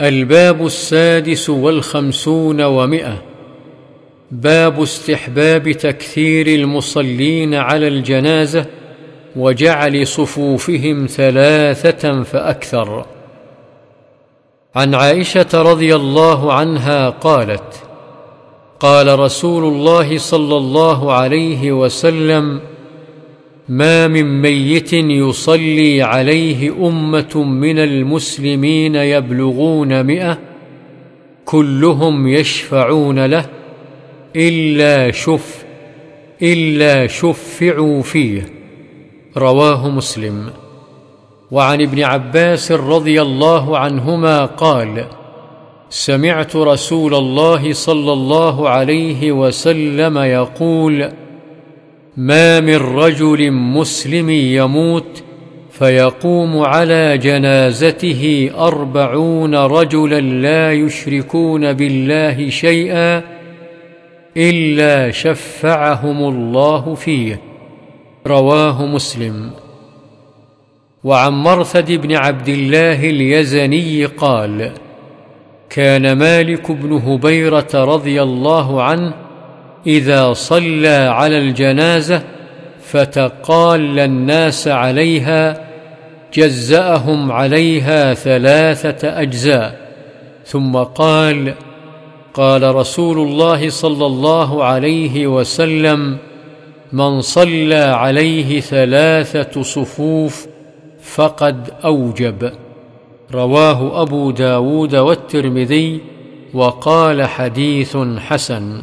الباب السادس والخمسون ومئة. باب استحباب تكثير المصلين على الجنازة وجعل صفوفهم ثلاثة فأكثر. عن عائشة رضي الله عنها قالت قال رسول الله صلى الله عليه وسلم ما من ميت يصلي عليه أمة من المسلمين يبلغون مئة كلهم يشفعون له إلا شف إلا شفعوا فيه. رواه مسلم. وعن ابن عباس رضي الله عنهما قال سمعت رسول الله صلى الله عليه وسلم يقول ما من رجل مسلم يموت فيقوم على جنازته أربعون رجلا لا يشركون بالله شيئا إلا شفعهم الله فيه. رواه مسلم. وعن مرثد بن عبد الله اليزني قال كان مالك بن هبيرة رضي الله عنه إذا صلى على الجنازة فتقال الناس عليها جزأهم عليها ثلاثة أجزاء. ثم قال قال رسول الله صلى الله عليه وسلم من صلى عليه ثلاثة صفوف فقد أوجب. رواه أبو داود والترمذي وقال حديث حسن.